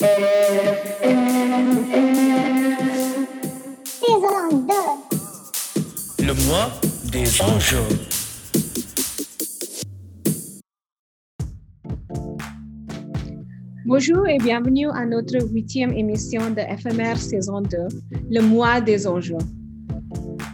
Le mois des enjeux. Bonjour et bienvenue à notre huitième émission de FMR saison 2, le mois des enjeux.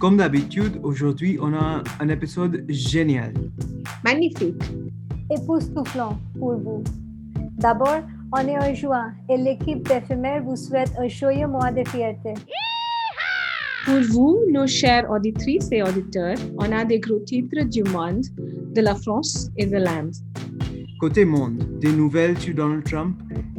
Comme d'habitude, aujourd'hui, on a un épisode génial. Magnifique. époustouflant pour vous. D'abord, on est en juin et l'équipe d'éphémère vous souhaite un joyeux mois de fierté. Pour vous, nos chères auditrices et auditeurs, on a des gros titres du monde, de la France et de l'Inde. Côté monde, des nouvelles sur Donald Trump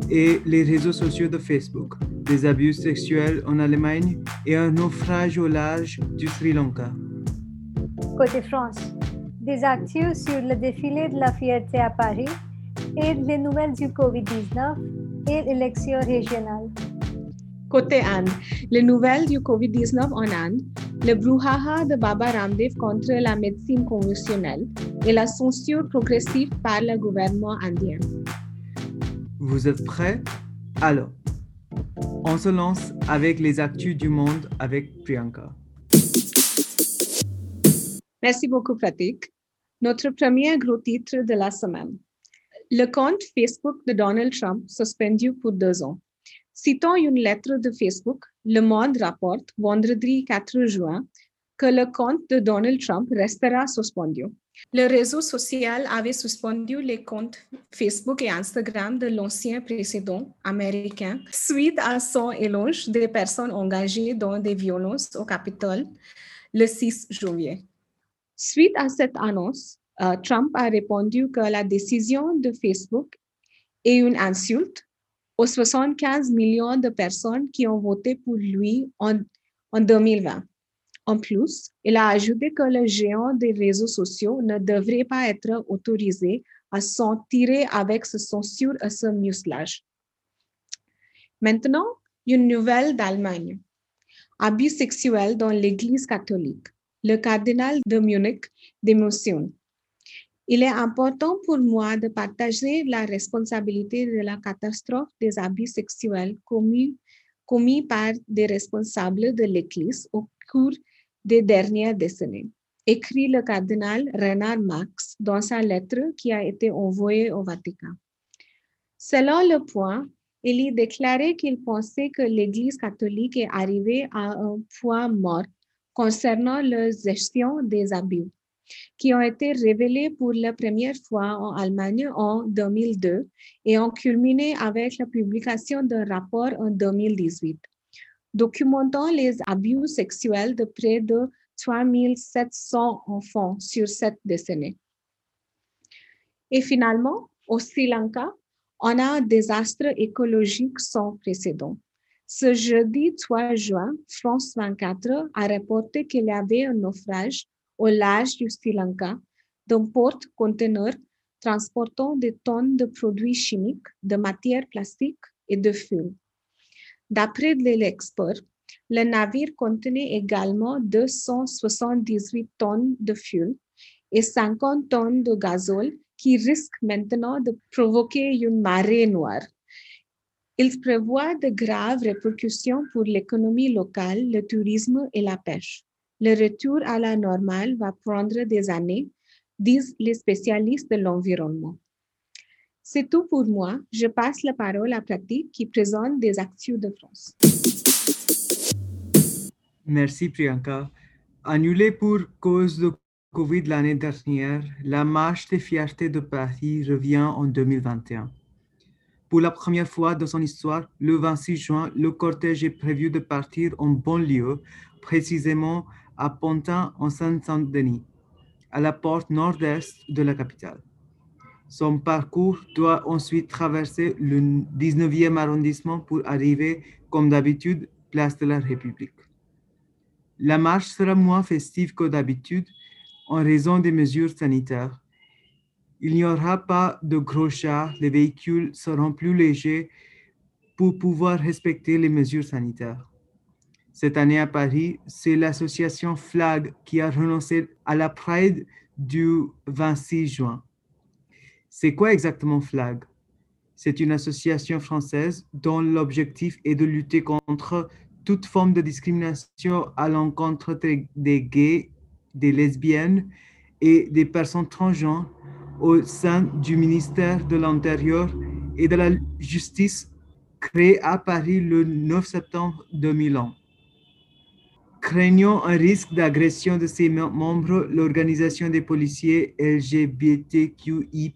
et les réseaux sociaux de Facebook, des abus sexuels en Allemagne et un naufrage au large du Sri Lanka. Côté France, des actus sur le défilé de la fierté à Paris et les nouvelles du COVID-19 et l'élection régionale. Côté Inde, les nouvelles du COVID-19 en Inde, le brouhaha de Baba Ramdev contre la médecine conventionnelle et la censure progressive par le gouvernement indien. Vous êtes prêts? Alors, on se lance avec les actus du monde avec Priyanka. Merci beaucoup, Pratik. Notre premier gros titre de la semaine. Le compte Facebook de Donald Trump suspendu pour deux ans. Citant une lettre de Facebook, Le Monde rapporte vendredi 4 juin que le compte de Donald Trump restera suspendu. Le réseau social avait suspendu les comptes Facebook et Instagram de l'ancien président américain suite à son éloge des personnes engagées dans des violences au Capitole le 6 juillet. Suite à cette annonce, euh, Trump a répondu que la décision de Facebook est une insulte aux 75 millions de personnes qui ont voté pour lui en, en 2020. En plus, il a ajouté que le géant des réseaux sociaux ne devrait pas être autorisé à s'en tirer avec ce censure et ce muselage. Maintenant, une nouvelle d'Allemagne. Abus sexuels dans l'Église catholique. Le cardinal de Munich démissionne. Il est important pour moi de partager la responsabilité de la catastrophe des abus sexuels commis, par des responsables de l'Église au cours des dernières décennies, écrit le cardinal Renard Marx dans sa lettre qui a été envoyée au Vatican. Selon le point, il y déclarait qu'il pensait que l'Église catholique est arrivée à un point mort concernant la gestion des abus qui ont été révélés pour la première fois en Allemagne en 2002 et ont culminé avec la publication d'un rapport en 2018, documentant les abus sexuels de près de 3700 enfants sur cette décennie. Et finalement, au Sri Lanka, on a un désastre écologique sans précédent. Ce jeudi 3 juin, France 24 a rapporté qu'il y avait un naufrage au large du Sri Lanka d'un porte-conteneur transportant des tonnes de produits chimiques, de matières plastiques et de fuel. D'après l'export, le navire contenait également 278 tonnes de fuel et 50 tonnes de gazole qui risquent maintenant de provoquer une marée noire. Il prévoit de graves répercussions pour l'économie locale, le tourisme et la pêche. Le retour à la normale va prendre des années, disent les spécialistes de l'environnement. C'est tout pour moi. Je passe la parole à Pratik qui présente des actions de France. Merci Priyanka. Annulée pour cause de Covid l'année dernière, la marche des fiertés de Paris revient en 2021. Pour la première fois dans son histoire, le 26 juin, le cortège est prévu de partir en banlieue, précisément à Pontin en Saint-Saint-Denis, à la porte nord-est de la capitale. Son parcours doit ensuite traverser le 19e arrondissement pour arriver, comme d'habitude, place de la République. La marche sera moins festive que d'habitude en raison des mesures sanitaires. Il n'y aura pas de gros chars, les véhicules seront plus légers pour pouvoir respecter les mesures sanitaires. Cette année à Paris, c'est l'association FLAG qui a renoncé à la Pride du 26 juin. C'est quoi exactement FLAG? C'est une association française dont l'objectif est de lutter contre toute forme de discrimination à l'encontre des gays, des lesbiennes et des personnes transgenres au sein du ministère de l'Intérieur et de la Justice créé à Paris le 9 septembre 2001. Craignant un risque d'agression de ses membres, l'organisation des policiers LGBTQI+,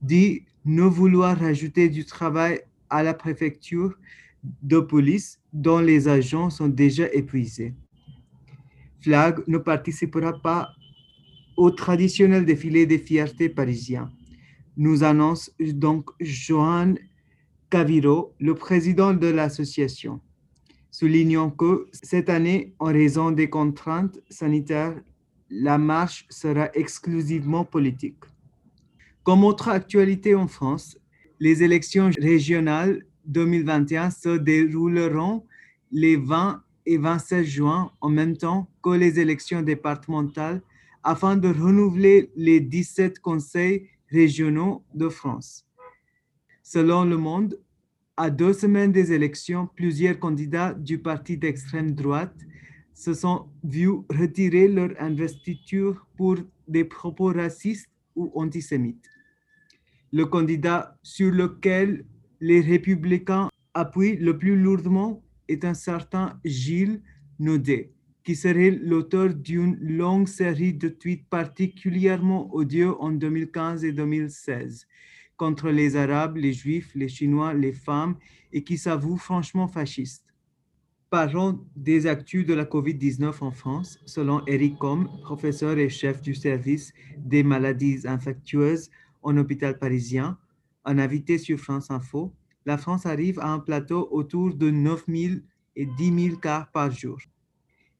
dit ne vouloir rajouter du travail à la préfecture de police dont les agents sont déjà épuisés. Flag ne participera pas au traditionnel défilé des fiertés parisiens. Nous annonce donc Johan Caviro, le président de l'association soulignant que cette année, en raison des contraintes sanitaires, la marche sera exclusivement politique. Comme autre actualité en France, les élections régionales 2021 se dérouleront les 20 et 27 juin en même temps que les élections départementales afin de renouveler les 17 conseils régionaux de France. Selon Le Monde, à deux semaines des élections, plusieurs candidats du parti d'extrême droite se sont vus retirer leur investiture pour des propos racistes ou antisémites. Le candidat sur lequel les républicains appuient le plus lourdement est un certain Gilles Naudet, qui serait l'auteur d'une longue série de tweets particulièrement odieux en 2015 et 2016 contre les Arabes, les Juifs, les Chinois, les femmes et qui s'avoue franchement fasciste. Parlons des actus de la COVID-19 en France. Selon Eric Com, professeur et chef du service des maladies infectieuses en hôpital parisien, un invité sur France Info, la France arrive à un plateau autour de 9 000 et 10 000 cas par jour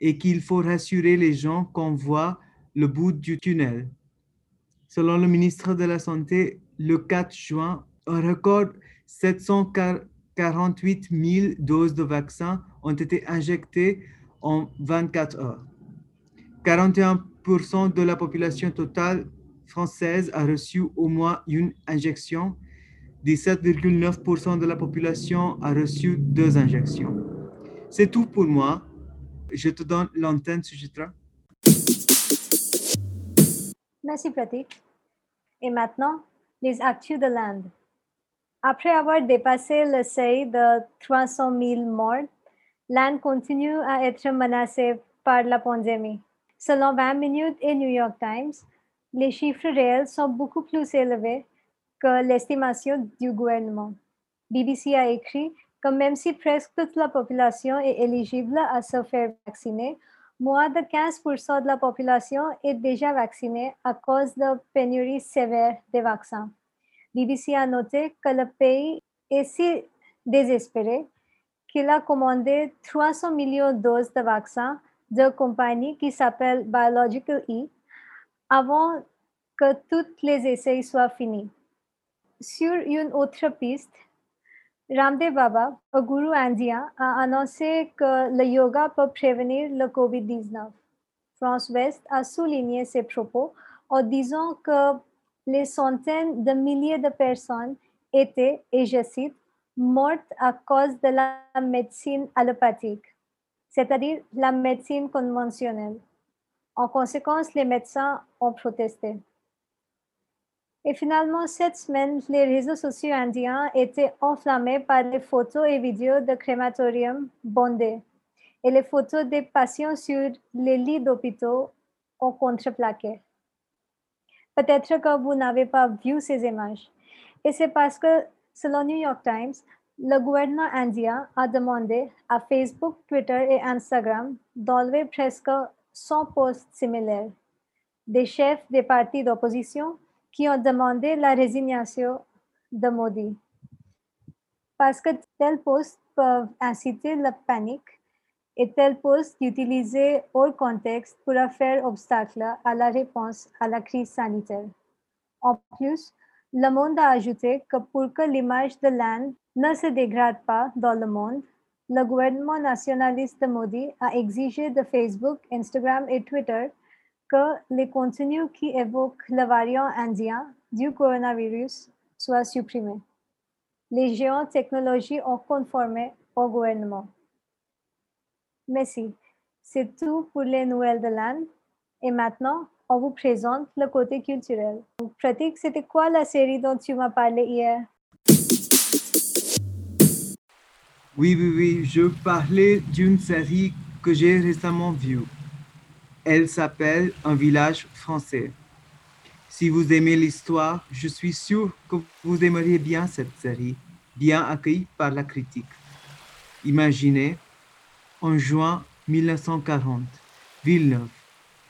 et qu'il faut rassurer les gens qu'on voit le bout du tunnel. Selon le ministre de la Santé, le 4 juin, un record 748 000 doses de vaccins ont été injectées en 24 heures. 41% de la population totale française a reçu au moins une injection. 17,9% de la population a reçu deux injections. C'est tout pour moi. Je te donne l'antenne, Sujitra. Merci, Pratik. Et maintenant, les actus de l'Inde. Après avoir dépassé le seuil de 300 000 morts, l'Inde continue à être menacée par la pandémie. Selon 20 minutes et New York Times, les chiffres réels sont beaucoup plus élevés que l'estimation du gouvernement. BBC a écrit que même si presque toute la population est éligible à se faire vacciner, moins de 15% de la population est déjà vaccinée à cause de pénurie sévère des vaccins. BBC a noté que le pays est si désespéré qu'il a commandé 300 millions de doses de vaccins de compagnie qui s'appelle Biological E avant que tous les essais soient finis. Sur une autre piste, Ramdev Baba, un gourou indien, a annoncé que le yoga peut prévenir le COVID-19. France West a souligné ses propos en disant que les centaines de milliers de personnes étaient, et je cite, mortes à cause de la médecine allopathique, c'est-à-dire la médecine conventionnelle. En conséquence, les médecins ont protesté. Et finalement, cette semaine, les réseaux sociaux indiens étaient enflammés par les photos et vidéos de crématorium bondés et les photos des patients sur les lits d'hôpitaux ont contreplaqué. Peut-être que vous n'avez pas vu ces images. Et c'est parce que, selon New York Times, le gouvernement indien a demandé à Facebook, Twitter et Instagram d'enlever presque 100 posts similaires des chefs des partis d'opposition qui ont demandé la résignation de Modi. Parce que tels postes peuvent inciter la panique et tels postes utilisés hors contexte pourraient faire obstacle à la réponse à la crise sanitaire. En plus, le monde a ajouté que pour que l'image de l'Inde ne se dégrade pas dans le monde, le gouvernement nationaliste de Modi a exigé de Facebook, Instagram et Twitter que les contenus qui évoquent le variant indien du coronavirus soient supprimés. les géants technologies ont conformé au gouvernement. Merci. C'est tout pour les nouvelles de l'Inde. Et maintenant, on vous présente le côté culturel. Pratik, c'était quoi la série dont tu m'as parlé hier? Oui, oui, oui, je parlais d'une série que j'ai récemment vue. Elle s'appelle Un village français. Si vous aimez l'histoire, je suis sûr que vous aimeriez bien cette série, bien accueillie par la critique. Imaginez, en juin 1940, Villeneuve,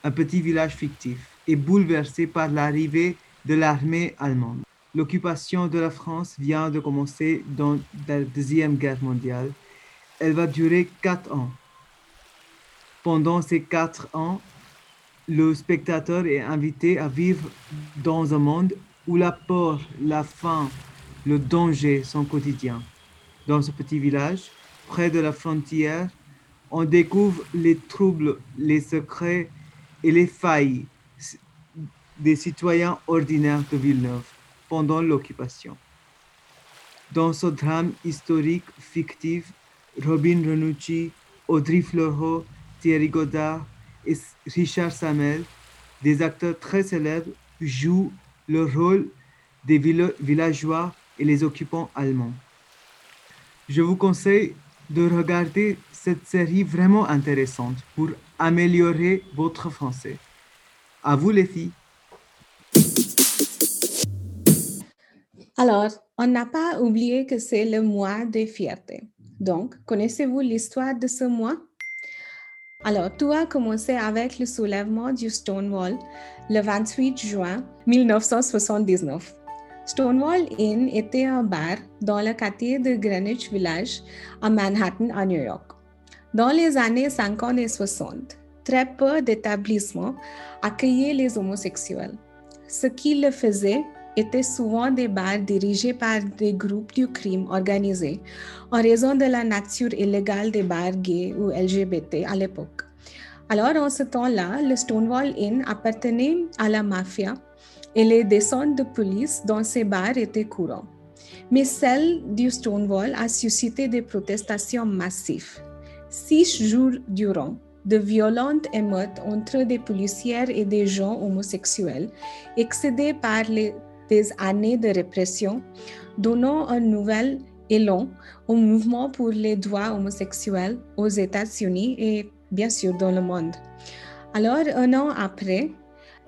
un petit village fictif, est bouleversé par l'arrivée de l'armée allemande. L'occupation de la France vient de commencer dans la Deuxième Guerre mondiale. Elle va durer quatre ans. Pendant ces quatre ans, le spectateur est invité à vivre dans un monde où la peur, la faim, le danger sont quotidiens. Dans ce petit village, près de la frontière, on découvre les troubles, les secrets et les failles des citoyens ordinaires de Villeneuve pendant l'occupation. Dans ce drame historique fictif, Robin Renucci, Audrey Fleurot, Thierry Godard et Richard Samel, des acteurs très célèbres, jouent le rôle des villageois et les occupants allemands. Je vous conseille de regarder cette série vraiment intéressante pour améliorer votre français. À vous les filles. Alors, on n'a pas oublié que c'est le mois des fiertés. Donc, connaissez-vous l'histoire de ce mois? Alors, tout a commencé avec le soulèvement du Stonewall le 28 juin 1979. Stonewall Inn était un bar dans le quartier de Greenwich Village à Manhattan, à New York. Dans les années 50 et 60, très peu d'établissements accueillaient les homosexuels. Ce qui le faisait étaient souvent des bars dirigés par des groupes du crime organisé en raison de la nature illégale des bars gays ou LGBT à l'époque. Alors, en ce temps-là, le Stonewall Inn appartenait à la mafia et les descentes de police dans ces bars étaient courantes. Mais celle du Stonewall a suscité des protestations massives. Six jours durant, de violentes émeutes entre des policières et des gens homosexuels, excédés par les, des années de répression, donnant un nouvel élan au mouvement pour les droits homosexuels aux États-Unis et bien sûr dans le monde. Alors, un an après,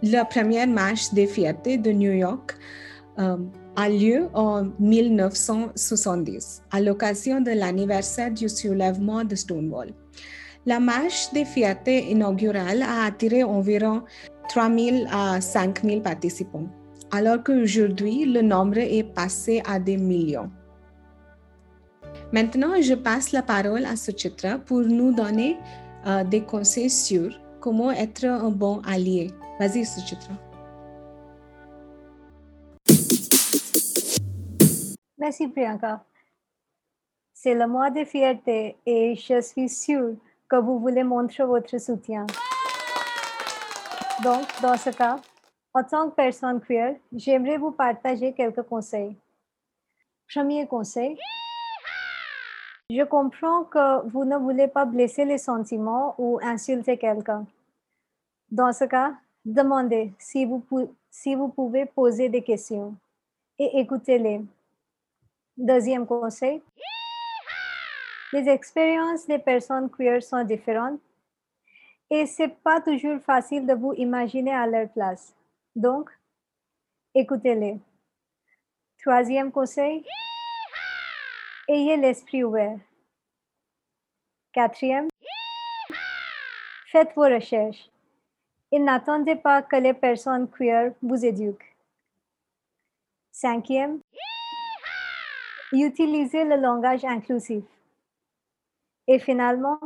la première marche des fiertés de New York euh, a lieu en 1970, à l'occasion de l'anniversaire du soulèvement de Stonewall. La marche des fiertés inaugurale a attiré environ 3 000 à 5 000 participants, alors qu'aujourd'hui, le nombre est passé à des millions. Maintenant, je passe la parole à Suchitra pour nous donner euh, des conseils sur comment être un bon allié. Vas-y, Suchitra. Merci, Priyanka. C'est le mois de fierté et je suis sûre que vous voulez montrer votre soutien. Donc, dans ce cas, en tant que personne queer, j'aimerais vous partager quelques conseils. Premier conseil, je comprends que vous ne voulez pas blesser les sentiments ou insulter quelqu'un. Dans ce cas, demandez si vous, pouvez poser des questions et écoutez-les. Deuxième conseil, les expériences des personnes queer sont différentes et c'est pas toujours facile de vous imaginer à leur place. Donc, écoutez-les. Troisième conseil, ayez l'esprit ouvert. Quatrième, faites vos recherches et n'attendez pas que les personnes queer vous éduquent. Cinquième, utilisez le langage inclusif. Et finalement,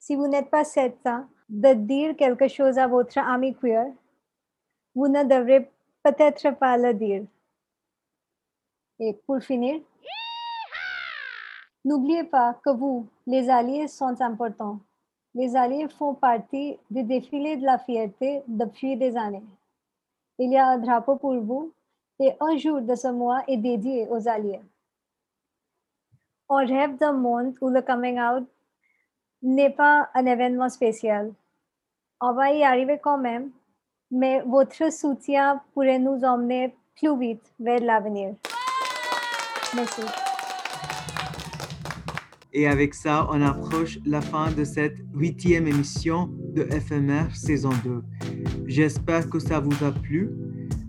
si vous n'êtes pas certain de dire quelque chose à votre ami queer, vous ne devrez peut-être pas le dire. Et pour finir, n'oubliez pas que vous, les alliés, sont importants. Les alliés font partie du défilé de la fierté depuis des années. Il y a un drapeau pour vous et un jour de ce mois est dédié aux alliés. On rêve d'un monde où le coming out n'est pas un événement spécial. On va y arriver quand même, soutien pourrait nous emmener plus vite vers l'avenir. Merci. Et avec ça, on approche la fin de cette huitième émission de FMR saison 2. J'espère que ça vous a plu.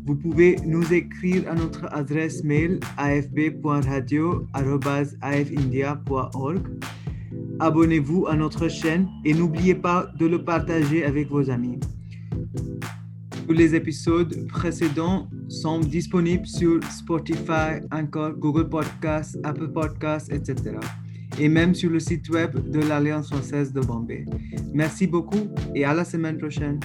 Vous pouvez nous écrire à notre adresse mail afb.radio.afindia.org. Abonnez-vous à notre chaîne et n'oubliez pas de le partager avec vos amis. Tous les épisodes précédents sont disponibles sur Spotify, encore Google Podcasts, Apple Podcasts, etc. Et même sur le site web de l'Alliance française de Bombay. Merci beaucoup et à la semaine prochaine.